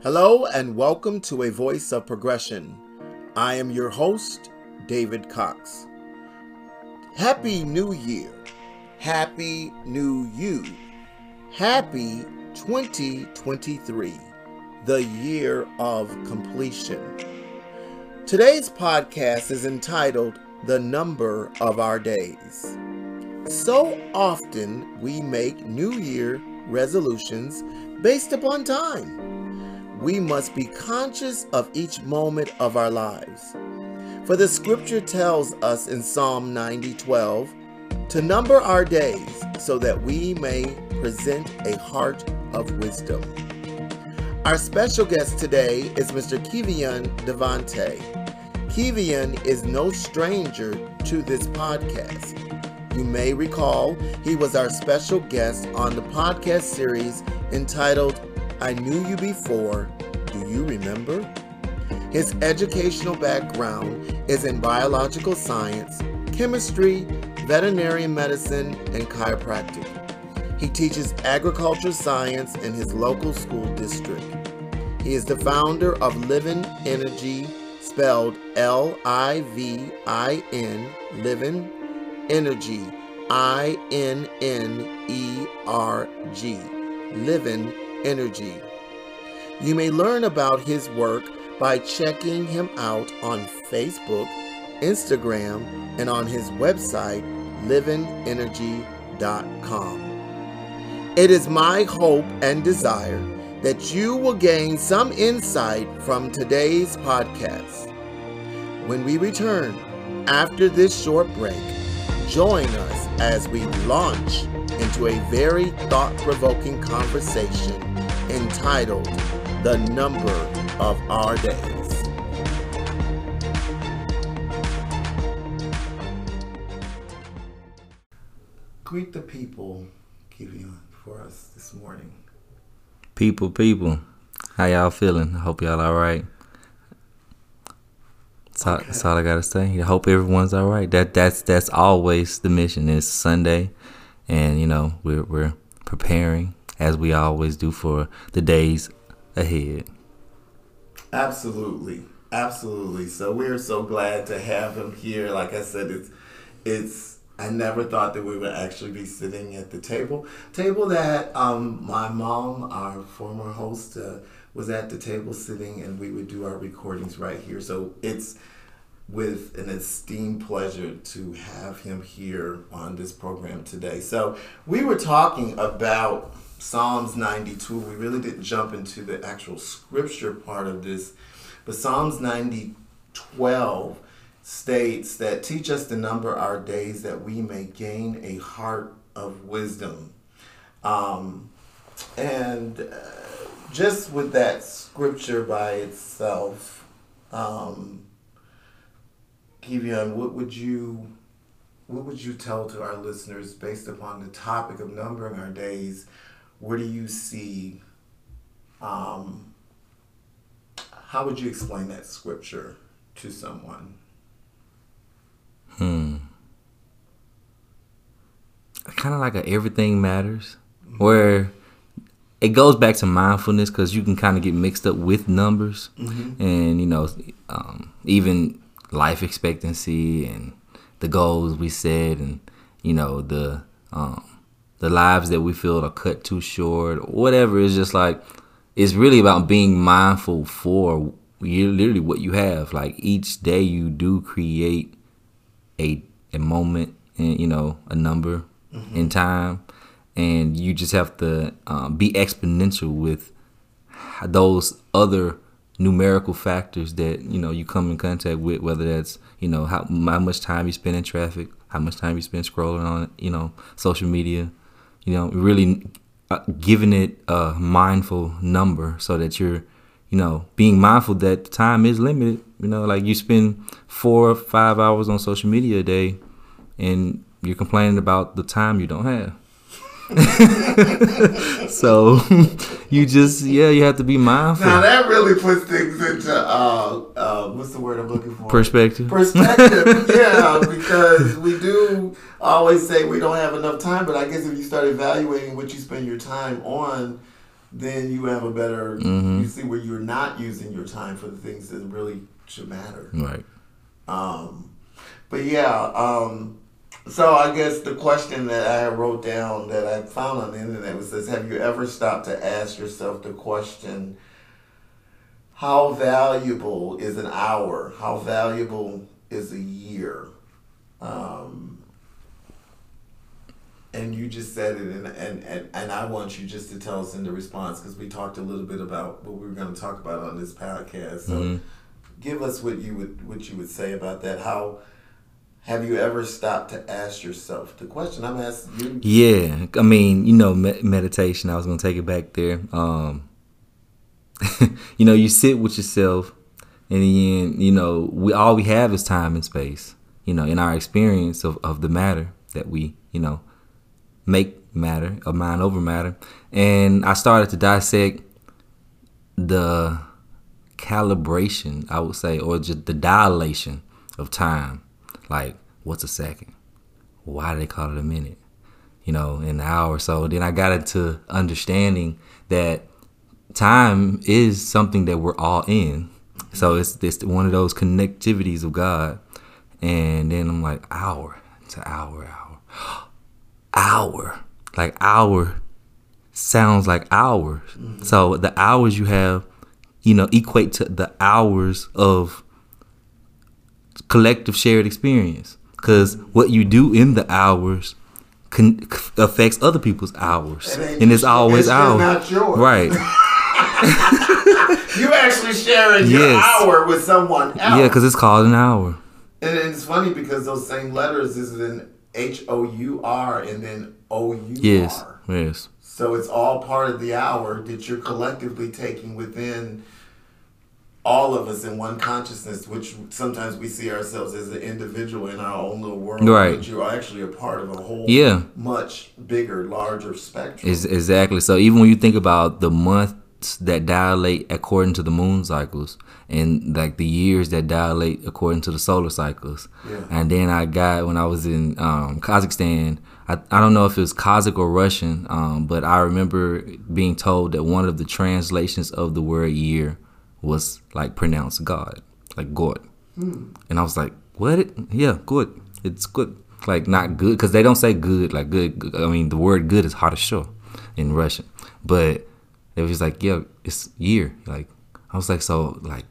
Hello, and welcome to A Voice of Progression. I am your host, David Cox. Happy New Year. Happy New You. Happy 2023, the year of completion. Today's podcast is entitled The Number of Our Days. So often we make New Year resolutions based upon time. We must be conscious of each moment of our lives. For the scripture tells us in Psalm 90 12 to number our days so that we may present a heart of wisdom. Our special guest today is Mr. Kevion Devante. Kevion is no stranger to this podcast. You may recall he was our special guest on the podcast series entitled I Knew You Before. Do you remember? His educational background is in biological science, chemistry, veterinary medicine, and chiropractic. He teaches agriculture science in his local school district. He is the founder of Livin Innergy, spelled L I V I N, Livin Innergy, I N N E R G, Livin Innergy. You may learn about his work by checking him out on Facebook, Instagram, and on his website, livinenergy.com. It is my hope and desire that you will gain some insight from today's podcast. When we return after this short break, join us as we launch into a very thought provoking conversation entitled The Number of Our Days. Greet the people, Kevion, for us this morning. People, people, how y'all feeling? I hope y'all all right. That's, all, that's all I gotta say. I hope everyone's all right. That that's that's always the mission. It's Sunday, and you know we're we're preparing as we always do for the days ahead. Absolutely, absolutely. So we're so glad to have him here. Like I said, it's it's. I never thought that we would actually be sitting at the table. Table that um, my mom, our former host, uh, was at the table sitting, and we would do our recordings right here. So it's with an esteemed pleasure to have him here on this program today. So we were talking about Psalms 92. We really didn't jump into the actual scripture part of this, but Psalms 90 12 states that teach us to number our days that we may gain a heart of wisdom. Um, and uh, just with that scripture by itself, um, Kevion, what would you what would you tell to our listeners based upon the topic of numbering our days? Where do you see? Um, how would you explain that scripture to someone? Hmm. Kind of like a everything matters, mm-hmm. where it goes back to mindfulness because you can kind of get mixed up with numbers, mm-hmm. and you know, um, even life expectancy and the goals we set, and you know the um, the lives that we feel are cut too short, or whatever. It's just like it's really about being mindful for you literally what you have. Like each day you do create a a moment and you know a number mm-hmm. in time, and you just have to um, be exponential with those other numerical factors that you know you come in contact with whether that's you know how, how much time you spend in traffic how much time you spend scrolling on you know social media you know really uh, giving it a mindful number so that you're you know being mindful that time is limited. You know like you spend four or five hours on social media a day and you're complaining about the time you don't have. So you just yeah you have to be mindful. Now that really puts things into uh, uh, what's the word i'm looking for? Perspective. Perspective yeah because we do always say we don't have enough time but i guess if you start evaluating what you spend your time on then you have a better. Mm-hmm. You see where you're not using your time for the things that really should matter. Right. Um, but yeah, um, so I guess the question that I wrote down that I found on the internet was this: Have you ever stopped to ask yourself the question? How valuable is an hour? How valuable is a year? Um, and you just said it, and, and, and, and I want you just to tell us in the response because we talked a little bit about what we were going to talk about on this podcast. So, Mhm. give us what you would what you would say about that. How have you ever stopped to ask yourself the question? I'm asking you. Yeah, I mean, you know, me- meditation. I was gonna take it back there. Um, you know, you sit with yourself, and then you know, we all we have is time and space. You know, in our experience of of the matter that we, you know, make matter of mind over matter, and I started to dissect the calibration, I would say, or just the dilation of time. Like, what's a second? Why do they call it a minute? You know, an hour. So then I got into understanding that time is something that we're all in. So it's it's one of those connectivities of God. And then I'm like, hour to hour, hour, hour, like hour sounds like hours. Mm-hmm. So the hours you have, you know, equate to the hours of collective shared experience. Because what you do in the hours con- affects other people's hours, ain't and it's always it's ours. not yours. Right? You actually sharing your hour with someone else. Yeah, because it's called an hour. and, and it's funny because those same letters is in H O U R and then O U R. Yes, yes, So it's all part of the hour that you're collectively taking within all of us in one consciousness, which sometimes we see ourselves as an individual in our own little world. Right. But you are actually a part of a whole Yeah. much bigger, larger spectrum. Is exactly. So even when you think about the months that dilate according to the moon cycles and like the years that dilate according to the solar cycles. Yeah. And then I got when I was in um, Kazakhstan, I, I don't know if it was Kazakh or Russian, um, but I remember being told that one of the translations of the word year was like pronounced God, like God. Mm. And I was like, what? Yeah, good. It's good. Like not good because they don't say good like good. I mean the word good is hot as in Russian, but it was like, yeah, it's year. Like I was like, so like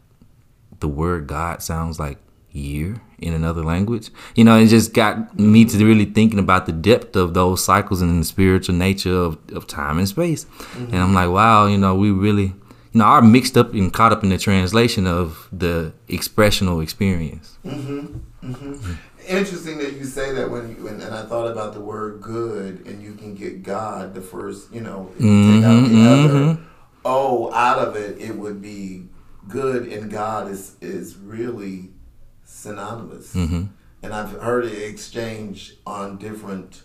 the word God sounds like year in another language. You know, it just got me to really thinking about the depth of those cycles and the spiritual nature of, of time and space. And I'm like, wow, you know, we really, you know, are mixed up and caught up in the translation of the expressional experience. Mm-hmm. Mm-hmm. Interesting that you say that when, you, when and I thought about the word good and you can get God the first, you know, you take out the Mhm, other oh out of it, it would be good and God is is really synonymous. Mhm. And I've heard it exchanged on different.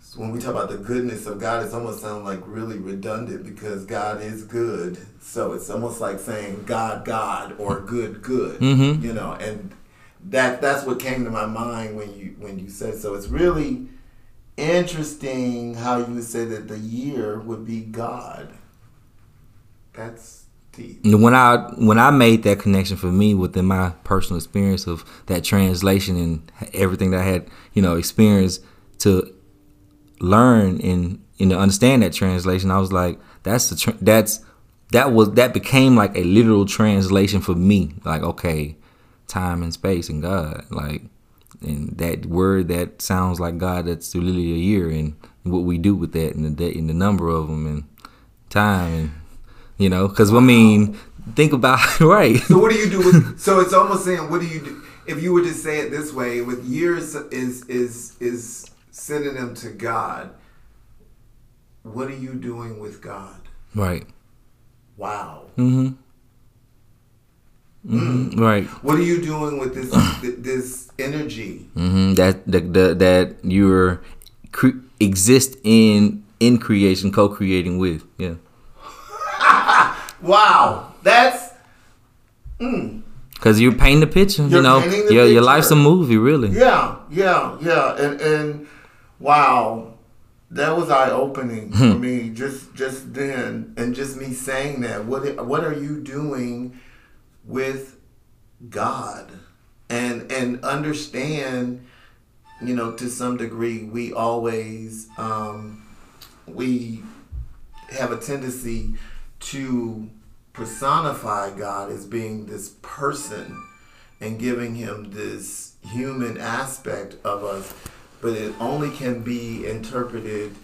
so when we talk about the goodness of God, it's almost sound like really redundant because God is good. So it's almost like saying God, God, or good, good. Mhm. You know, and that that's what came to my mind when you when you said so. It's really interesting how you say that the year would be God. That's deep. When I when I made that connection for me within my personal experience of that translation and everything that I had, you know, experienced to learn and you know understand that translation, I was like, that's the tra- that's that was that became like a literal translation for me. Like, okay, time and space and God, like, and that word that sounds like God, that's literally a year, and what we do with that, and the day, and the number of them, and time, and you know, because I mean, think about right. So what do you do with? So it's almost saying, what do you do if you were to say it this way? With years is is is synonym to God. What are you doing with God? Right. Wow. Mm-hmm. Mm-hmm. Right. What are you doing with this this energy? Mm-hmm. That the, the that you're cre- exist in in creation, co-creating with. Yeah. Wow, that's Because you're painting the picture. you You're know, painting the your your life's a movie, really. yeah, yeah, yeah, and and wow, that was eye opening for me just just then, and just me saying that. What what are you doing with God, and and understand, you know, to some degree, we always um, we have a tendency to personify God as being this person and giving him this human aspect of us but it only can be interpreted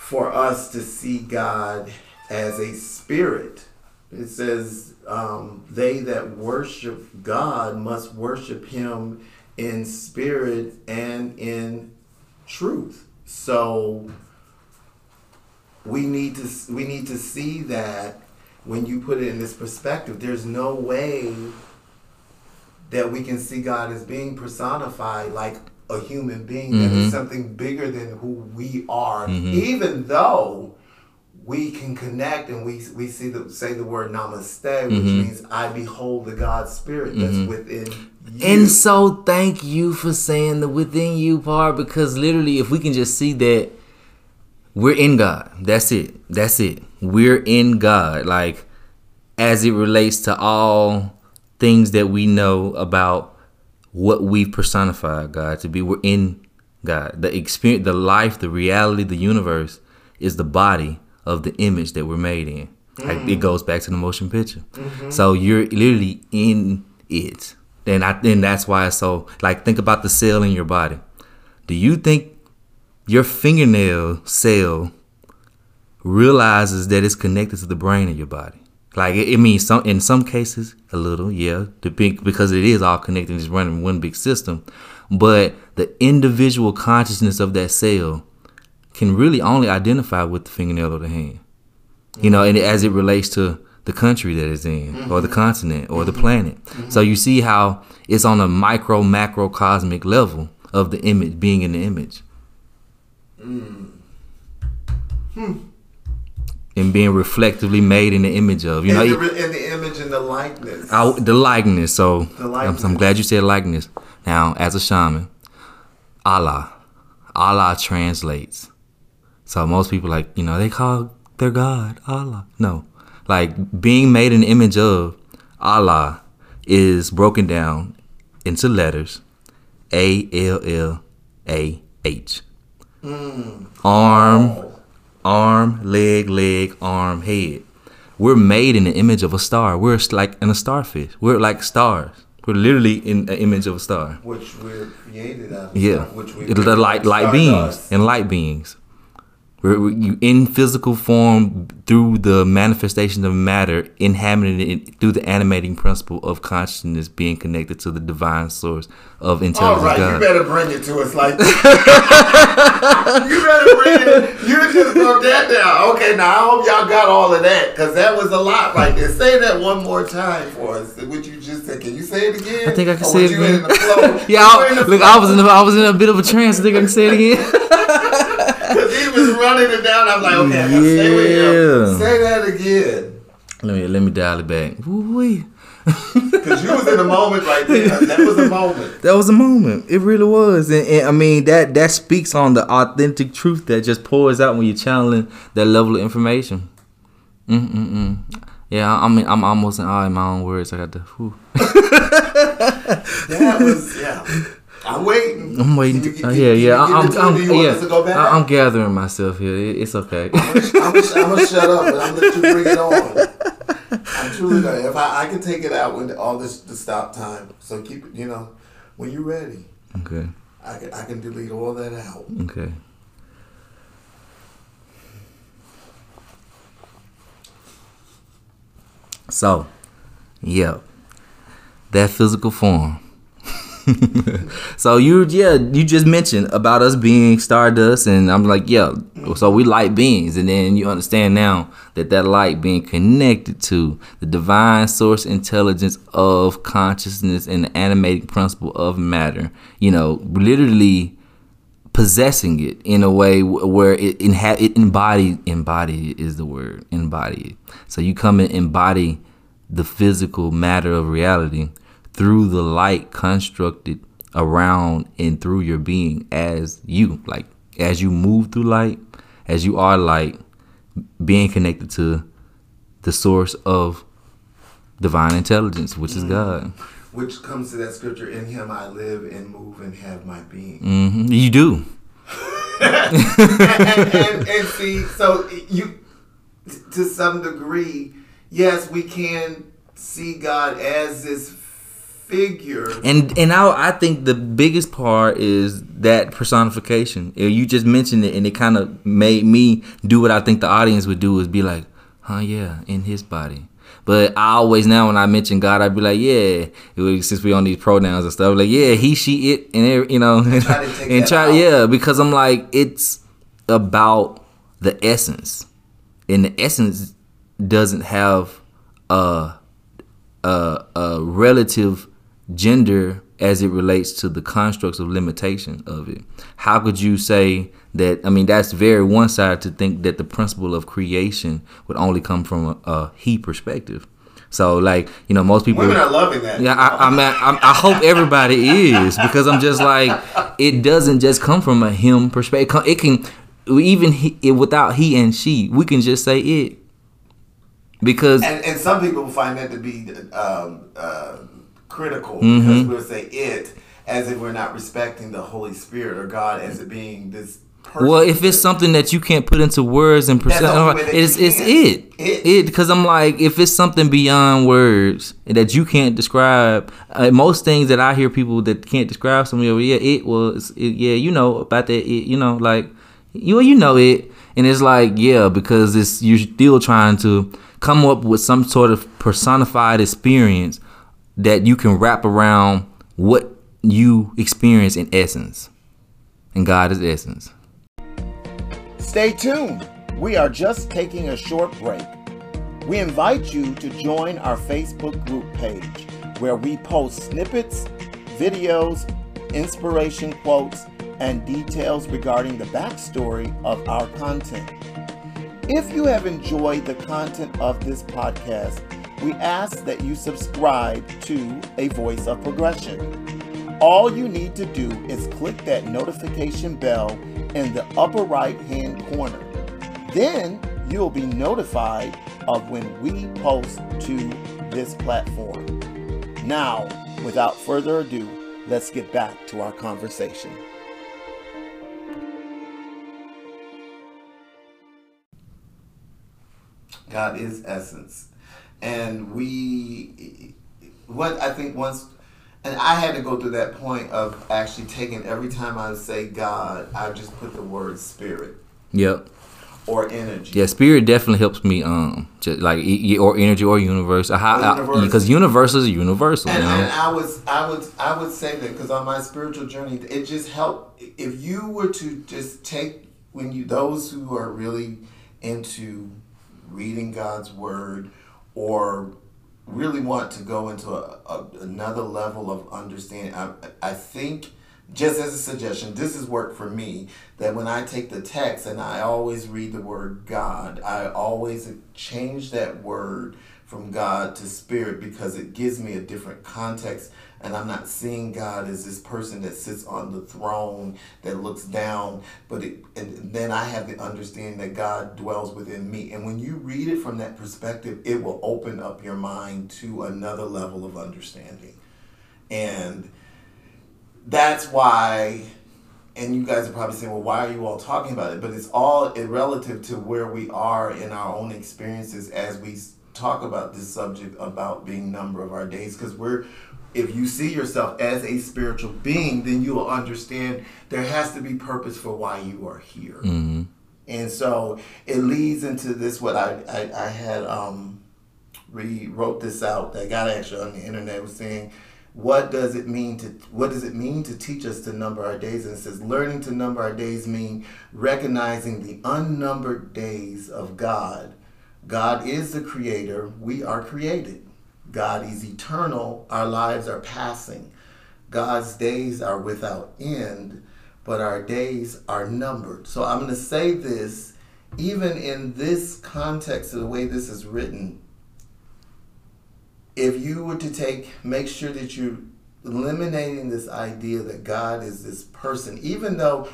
for us to see God as a spirit. It says, um, they that worship God must worship him in spirit and in truth. So we need to we need to see that when you put it in this perspective, there's no way that we can see God as being personified like a human being mm-hmm. that is something bigger than who we are, mm-hmm. even though we can connect and we we see the say the word namaste, which mm-hmm. means I behold the God spirit that's mm-hmm. within you. And so thank you for saying the within you part because literally if we can just see that we're in God. That's it. That's it. We're in God. Like as it relates to all things that we know about what we've personified God to be. We're in God. The experience, the life, the reality, the universe is the body of the image that we're made in. Like mm. it goes back to the motion picture. Mm-hmm. So you're literally in it. And I and that's why it's so like think about the cell in your body. Do you think your fingernail cell realizes that it's connected to the brain of your body? Like it, it, means some in some cases a little, yeah, the big because it is all connected, it's running one big system. But the individual consciousness of that cell can really only identify with the fingernail of the hand. You know, and as it relates to the country that it's in, mm-hmm. or the continent, or the planet. Mm-hmm. So you see how it's on a micro, macro, cosmic level of the image being in the image. Mm. Hmm and being reflectively made in the image of. You in know, the, in the image and the likeness. I, the likeness. So the likeness. I'm, I'm, glad you said likeness. Now, as a shaman, Allah, Allah translates. So most people like you know they call their God Allah. No, like being made an image of Allah is broken down into letters A L L A H. Mm. Arm. Oh arm, leg, leg, arm, head. We're made in the image of a star. We're like in a starfish. We're like stars. We're literally in the image of a star. Which we're created out of. Yeah. Which we the light, light beings and light beings. We're, you in physical form through the manifestation of matter, inhabited it through the animating principle of consciousness being connected to the divine source of intelligence. All right, God. you better bring it to us like that. you better bring it. You just broke that down. Okay, now I hope y'all got all of that because that was a lot right there. Say that one more time for us. What you just said. Can you say it again? I think I can or say it again. yeah, I, look, I was in a, I was in a bit of a trance. I think I can say it again was running it down. I'm like, okay, I gotta yeah. stay with him. Say that again. Let me let me dial it back. Because you was in the moment right there. That was a moment. That was a moment. It really was, and, and, I mean that that speaks on the authentic truth that just pours out when you're channeling that level of information. Mm-mm-mm. Yeah, I mean, I'm almost in all in my own words. I got to. that was yeah. I'm waiting. I'm waiting. To, uh, yeah, yeah. I'm, I'm, yeah. I, am gathering myself here. it's okay. I'm gonna shut up, but I'm gonna let you bring it on. I'm truly gonna. If I, I can take it out when all this the stop time, so keep it. You know, when you're ready. Okay. I can I can delete all that out. Okay. So, yeah, that physical form so you yeah you just mentioned about us being stardust and i'm like yeah so we light beings and then you understand now that that light being connected to the divine source intelligence of consciousness and the animating principle of matter you know literally possessing it in a way where it inha- it embody embody is the word embody so you come and embody the physical matter of reality through the light constructed around and through your being as you, like as you move through light, as you are light, being connected to the source of divine intelligence, which is God. Which comes to that scripture: "In Him I live and move and have my being." hmm You do. and, and, and see, so you, to some degree, yes, we can see God as this figure. And and now I think the biggest part is that personification. You just mentioned it, and it kind of made me do what I think the audience would do is be like, "Huh, yeah, in His body." But I always now when I mention God, I'd be like, "Yeah," was, since we on these pronouns and stuff, like, "Yeah, he, she, it," and every- you know, try and try, yeah, because I'm like, it's about the essence, and the essence doesn't have a a, a relative gender as it relates to the constructs of limitation of it. How could you say that? I mean, that's very one side to think that the principle of creation would only come from a, a he perspective. So, like, you know, most people. Women are loving that. Yeah, I, I mean, I, I hope everybody is because I'm just like, it doesn't just come from a him perspective. It can, even he, it, without he and she, we can just say it because And, and some people find that to be um, uh, critical Mm-hmm. because we'll say it as if we're not respecting the Holy Spirit or God as it being this. Person. Well, if it's something that you can't put into words and percent, it's it's it It. it because I'm like if it's something beyond words that you can't describe. Uh, most things that I hear people that can't describe something, oh, yeah, it was, it, yeah, you know about that, it, you know, like you you know it, and it's like yeah, because it's you're still trying to come up with some sort of personified experience that you can wrap around what you experience in essence, and God is essence. Stay tuned. We are just taking a short break. We invite you to join our Facebook group page where we post snippets, videos, inspiration quotes, and details regarding the backstory of our content. If you have enjoyed the content of this podcast, we ask that you subscribe to A Voice of Progression. All you need to do is click that notification bell in the upper right hand corner. Then you'll be notified of when we post to this platform. Now, without further ado, let's get back to our conversation. God is essence. And we, what I think once, and I had to go through that point of actually taking every time I say God, I just put the word spirit Yep. or energy. Yeah, spirit definitely helps me. Um, just like or energy or universe. Universe. because universal is universal. And, you and? I was, I would, I would say that because on my spiritual journey, it just helped. If you were to just take when you those who are really into reading God's word or really want to go into a, a, another level of understanding, I, I think. Just as a suggestion, this has worked for me. That when I take the text and I always read the word God, I always change that word from God to spirit because it gives me a different context. And I'm not seeing God as this person that sits on the throne that looks down but it and then I have the understanding that God dwells within me. And when you read it from that perspective it will open up your mind to another level of understanding. And that's why and you guys are probably saying, well, why are you all talking about it? But it's all relative to where we are in our own experiences as we talk about this subject about being number of our days. Because we're, if you see yourself as a spiritual being, then you will understand there has to be purpose for why you are here. Mm-hmm. And so it leads into this. What I I, I had um, re wrote this out. I got actually on the internet was saying, what does it mean to what does it mean to teach us to number our days? And it says, learning to number our days mean recognizing the unnumbered days of God. God is the creator. We are created. God is eternal. Our lives are passing. God's days are without end, but our days are numbered. So I'm going to say this, even in this context of the way this is written, if you were to take, make sure that you're eliminating this idea that God is this person, even though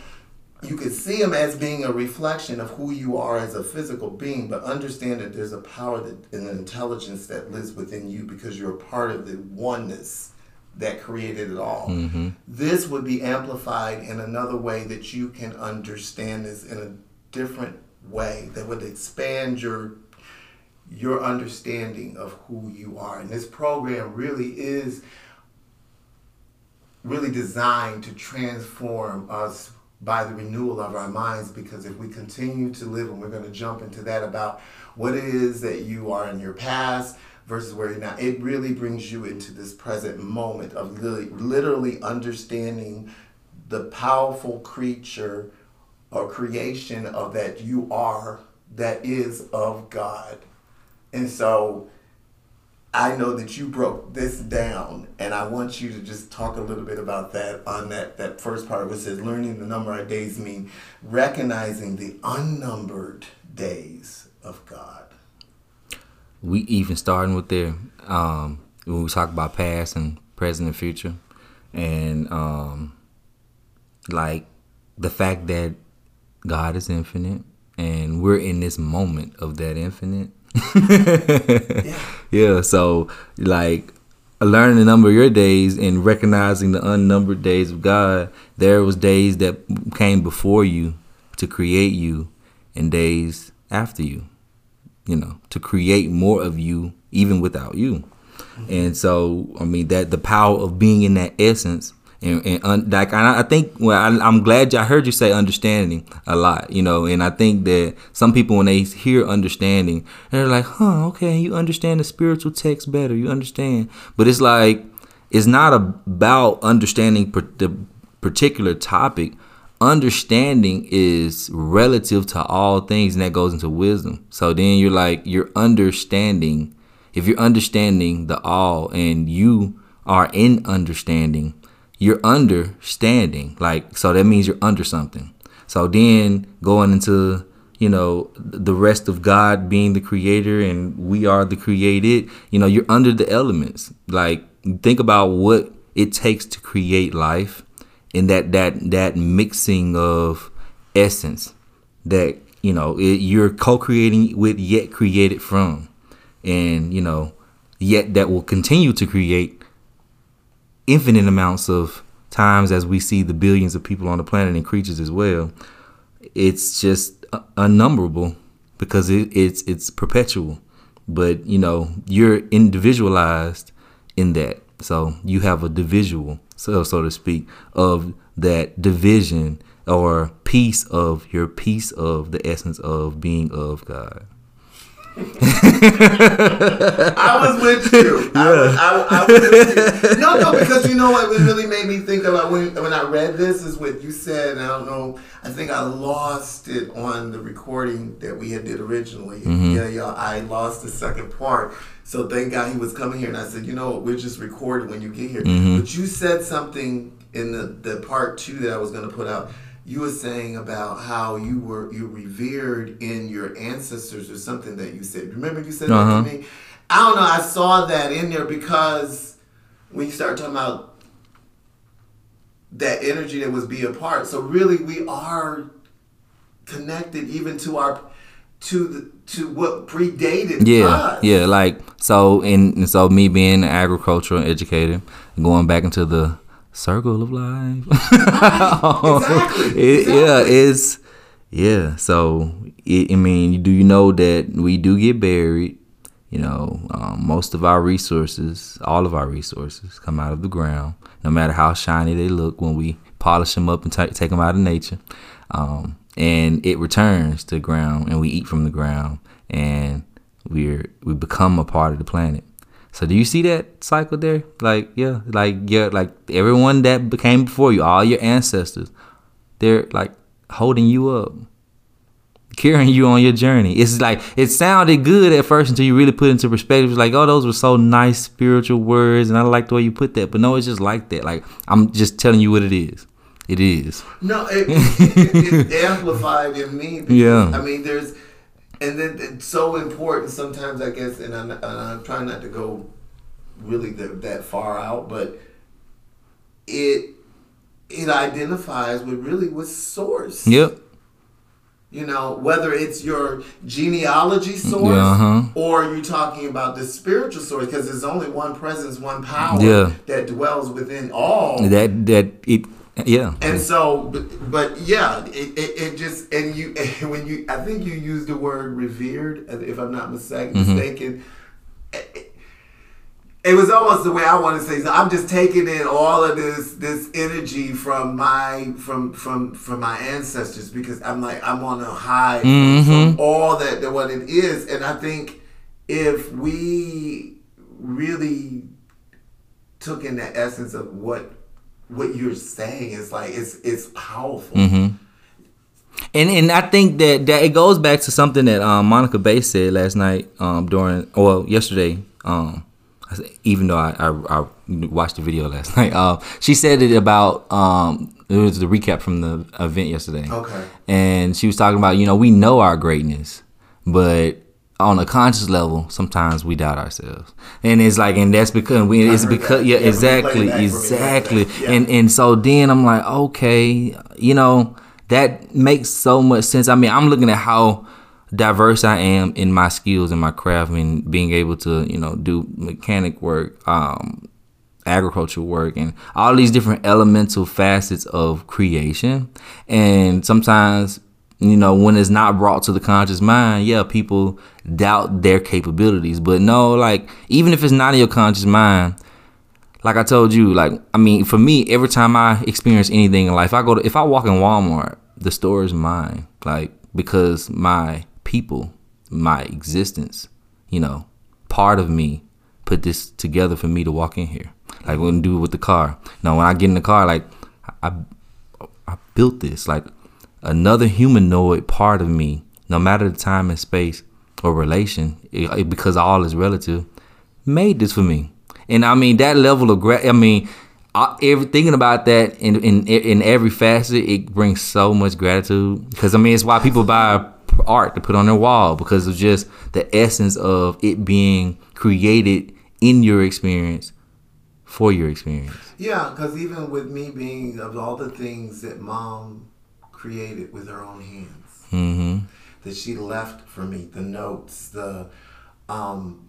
you could see them as being a reflection of who you are as a physical being, but understand that there's a power that, and an intelligence that lives within you because you're a part of the oneness that created it all. Mm-hmm. This would be amplified in another way that you can understand this in a different way that would expand your your understanding of who you are. And this program really is really designed to transform us by the renewal of our minds because if we continue to live and we're going to jump into that about what it is that you are in your past versus where you're now it really brings you into this present moment of literally, literally understanding the powerful creature or creation of that you are that is of god. And so I know that you broke this down, and I want you to just talk a little bit about that on that, that first part, which says learning the number of days mean recognizing the unnumbered days of God. We even starting with there um, when we talk about past and present and future, and um, like the fact that God is infinite, and we're in this moment of that infinite yeah. yeah. So like learning the number of your days and recognizing the unnumbered days of God, there was days that came before you to create you and days after you. You know, to create more of you even without you. Mm-hmm. And so, I mean, that the power of being in that essence and, and un, like I, I think well I, am glad I heard you say understanding a lot you know and I think that some people when they hear understanding they're like huh okay you understand the spiritual text better you understand. But it's like it's not about understanding per, the particular topic. Understanding is relative to all things and that goes into wisdom. So then you're like you're understanding if you're understanding the all and you are in understanding you're understanding. Like, so that means you're under something. So then going into, you know, the rest of God being the creator and we are the created, you know, you're under the elements. Like, think about what it takes to create life and that that that mixing of essence that you know it, you're co-creating with yet created from and you know yet that will continue to create infinite amounts of times as we see the billions of people on the planet and creatures as well. It's just unnumberable because it, it's it's perpetual. But you know, you're individualized in that. So you have a divisual, so so to speak, of that division or piece of your piece of the essence of being of God. I was with you. I was, I, I was with you. No, no, because you know what really made me think about when when I read this is what you said. And I don't know. I think I lost it on the recording that we had did originally. Mm-hmm. Yeah, yeah. I lost the second part. So thank God he was coming here, and I said, you know what, we're just recording when you get here. Mm-hmm. But you said something in the the part two that I was going to put out you were saying about how you were you revered in your ancestors or something that you said. Remember you said uh-huh. that to uh-huh. me? I don't know. I saw that in there because when you start talking about that energy that was be a part, so really we are connected even to our to the to what predated yeah us. yeah like so and, and so me being an agricultural educator going back into the circle of life. exactly. it, exactly. Yeah, it's yeah. So it, I mean, do you know that we do get buried? You know, um, most of our resources, all of our resources, come out of the ground. No matter how shiny they look when we polish them up and t- take them out of nature, um, and it returns to the ground, and we eat from the ground, and we're we become a part of the planet. So do you see that cycle there? Like yeah, like yeah, like everyone that became before you, all your ancestors, they're like holding you up, carrying you on your journey. It's like it sounded good at first until you really put into perspective. It's like, oh, those were so nice spiritual words, and I like the way you put that. But no, it's just like that. Like I'm just telling you what it is. It is. No, it, it, it amplified in me. Because, yeah. I mean, there's and then it's so important sometimes I guess, and I'm, and I'm trying not to go really the, that far out, but it it identifies with really with source. Yep. You know, whether it's your genealogy source Yeah, uh-huh. or you're talking about the spiritual source, because there's only one presence, one power Yeah. that dwells within all. That that it yeah. And so, but, but yeah, it, it, it just and you and when you I think you used the word revered, if I'm not Mm-hmm. mistaken. It, it was almost the way I want to say. So I'm just taking in all of this this energy from my from from from my ancestors because I'm like I'm on a high Mm-hmm. from all that, that what it is, and I think if we really took in the essence of what what you're saying is like it's it's powerful. Mm-hmm. And and I think that that it goes back to something that um, Monica Bay said last night um, during well yesterday. Um, even though I, I, I watched the video last night, uh, she said it about um, it was the recap from the event yesterday. Okay. and she was talking about you know we know our greatness, but on a conscious level, sometimes we doubt ourselves, and it's like, and that's because we, it's because yeah, Yeah, when you play exactly, it back for me, exactly. Yeah. and and so then I'm like, okay, you know, that makes so much sense. I mean, I'm looking at how diverse I am in my skills and my craft and being able to, you know, do mechanic work, um, agricultural work and all these different elemental facets of creation. And sometimes, you know, when it's not brought to the conscious mind, yeah, people doubt their capabilities. But no, like, even if it's not in your conscious mind, like I told you, like I mean, for me, every time I experience anything in life, I go to if I walk in Walmart, the store is mine. Like because my people, my existence, you know, part of me put this together for me to walk in here. Like when do it with the car. Now when I get in the car, like I I built this. Like another humanoid part of me, no matter the time and space or relation, it, it- because all is relative, made this for me. And I mean that level of gra- I mean, I, every, thinking about that in, in in every facet, it brings so much gratitude. Because I mean, it's why people buy art to put on their wall because of just the essence of it being created in your experience for your experience. Yeah, because even with me being of all the things that mom created with her own hands, Mm-hmm. that she left for me, the notes, the um,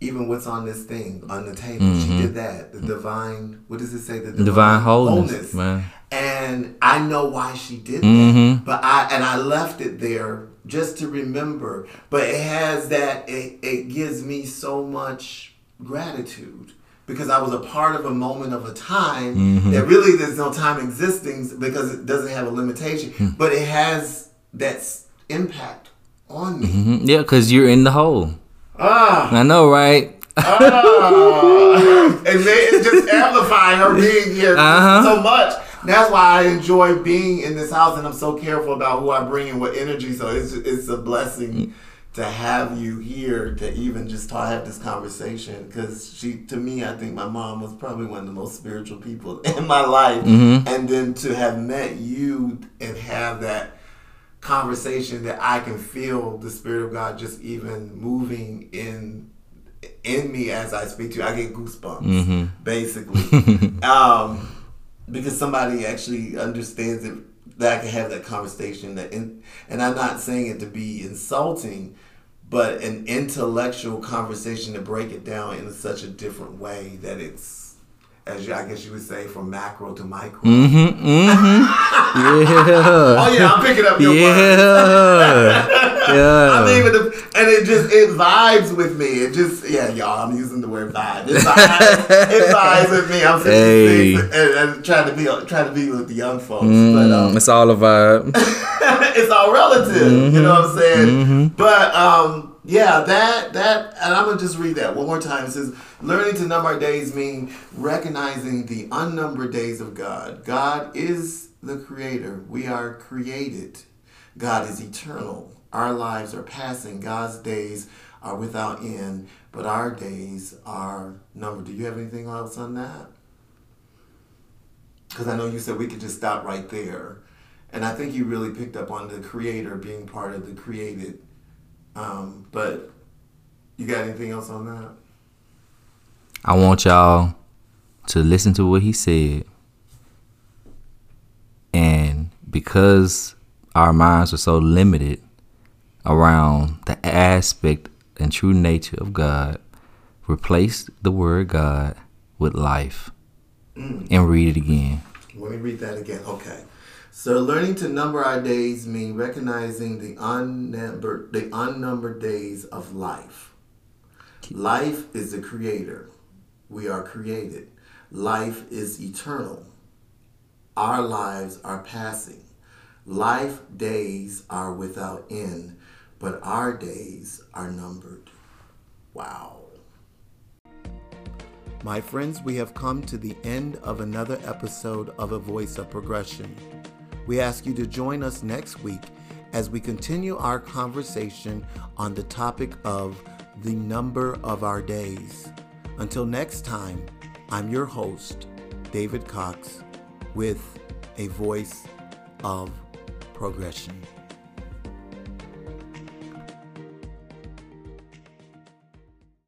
even what's on this thing on the table, she did that. The divine, what does it say? The divine, Mm-hmm. Divine wholeness, man. And I know why she did Mhm. that, but I and I left it there just to remember. But it has that. It, it gives me so much gratitude because I was a part of a moment of a time Mm-hmm. that really there's no time existing because it doesn't have a limitation, Hmm. but it has that impact on me. Mhm. Yeah, because you're in the hole. Ah, I know, right? ah. and they, it's just amplifying her being here Uh-huh. so much. That's why I enjoy being in this house, and I'm so careful about who I bring and what energy. So it's it's a blessing to have you here to even just talk, have this conversation. Because she, to me, I think my mom was probably one of the most spiritual people in my life, Mm-hmm. and then to have met you and have that conversation that I can feel the spirit of God just even moving in in me as I speak to you. I get goosebumps, Mm-hmm. basically, um, because somebody actually understands it. That I can have that conversation. That in, and I'm not saying it to be insulting, but an intellectual conversation to break it down in such a different way that it's, as you, I guess you would say, from macro to micro. Mm-hmm. Mm-hmm. Yeah. Oh yeah, I'm picking up your words. Yeah. Yeah. I mean, with the, and it just it vibes with me. It just yeah, y'all. I'm using the word vibe. It vibes, it vibes with me. I'm 56 Hey. and, and trying to be trying to be with the young folks, but Mm, um, it's all a vibe. it's all relative. You know what I'm saying? Mm-hmm. But um, yeah, that that, and I'm gonna just read that one more time. It says, "Learning to number our days mean recognizing the unnumbered days of God. God is the Creator. We are created. God is eternal. Our lives are passing. God's days are without end, but our days are numbered." Do you have anything else on that? Because I know you said we could just stop right there. And I think you really picked up on the creator being part of the created. Um, but you got anything else on that? I want y'all to listen to what he said And because our minds are so limited around the aspect and true nature of God, replace the word God with life mm. and read it again. Let me read that again. Okay. So learning to number our days mean recognizing the unnumbered the unnumbered days of life. Life is the creator. We are created. Life is eternal. Our lives are passing. Life days are without end, but our days are numbered. Wow. My friends, we have come to the end of another episode of A Voice of Progression. We ask you to join us next week as we continue our conversation on the topic of the number of our days. Until next time, I'm your host, David Cox, with A Voice of progression.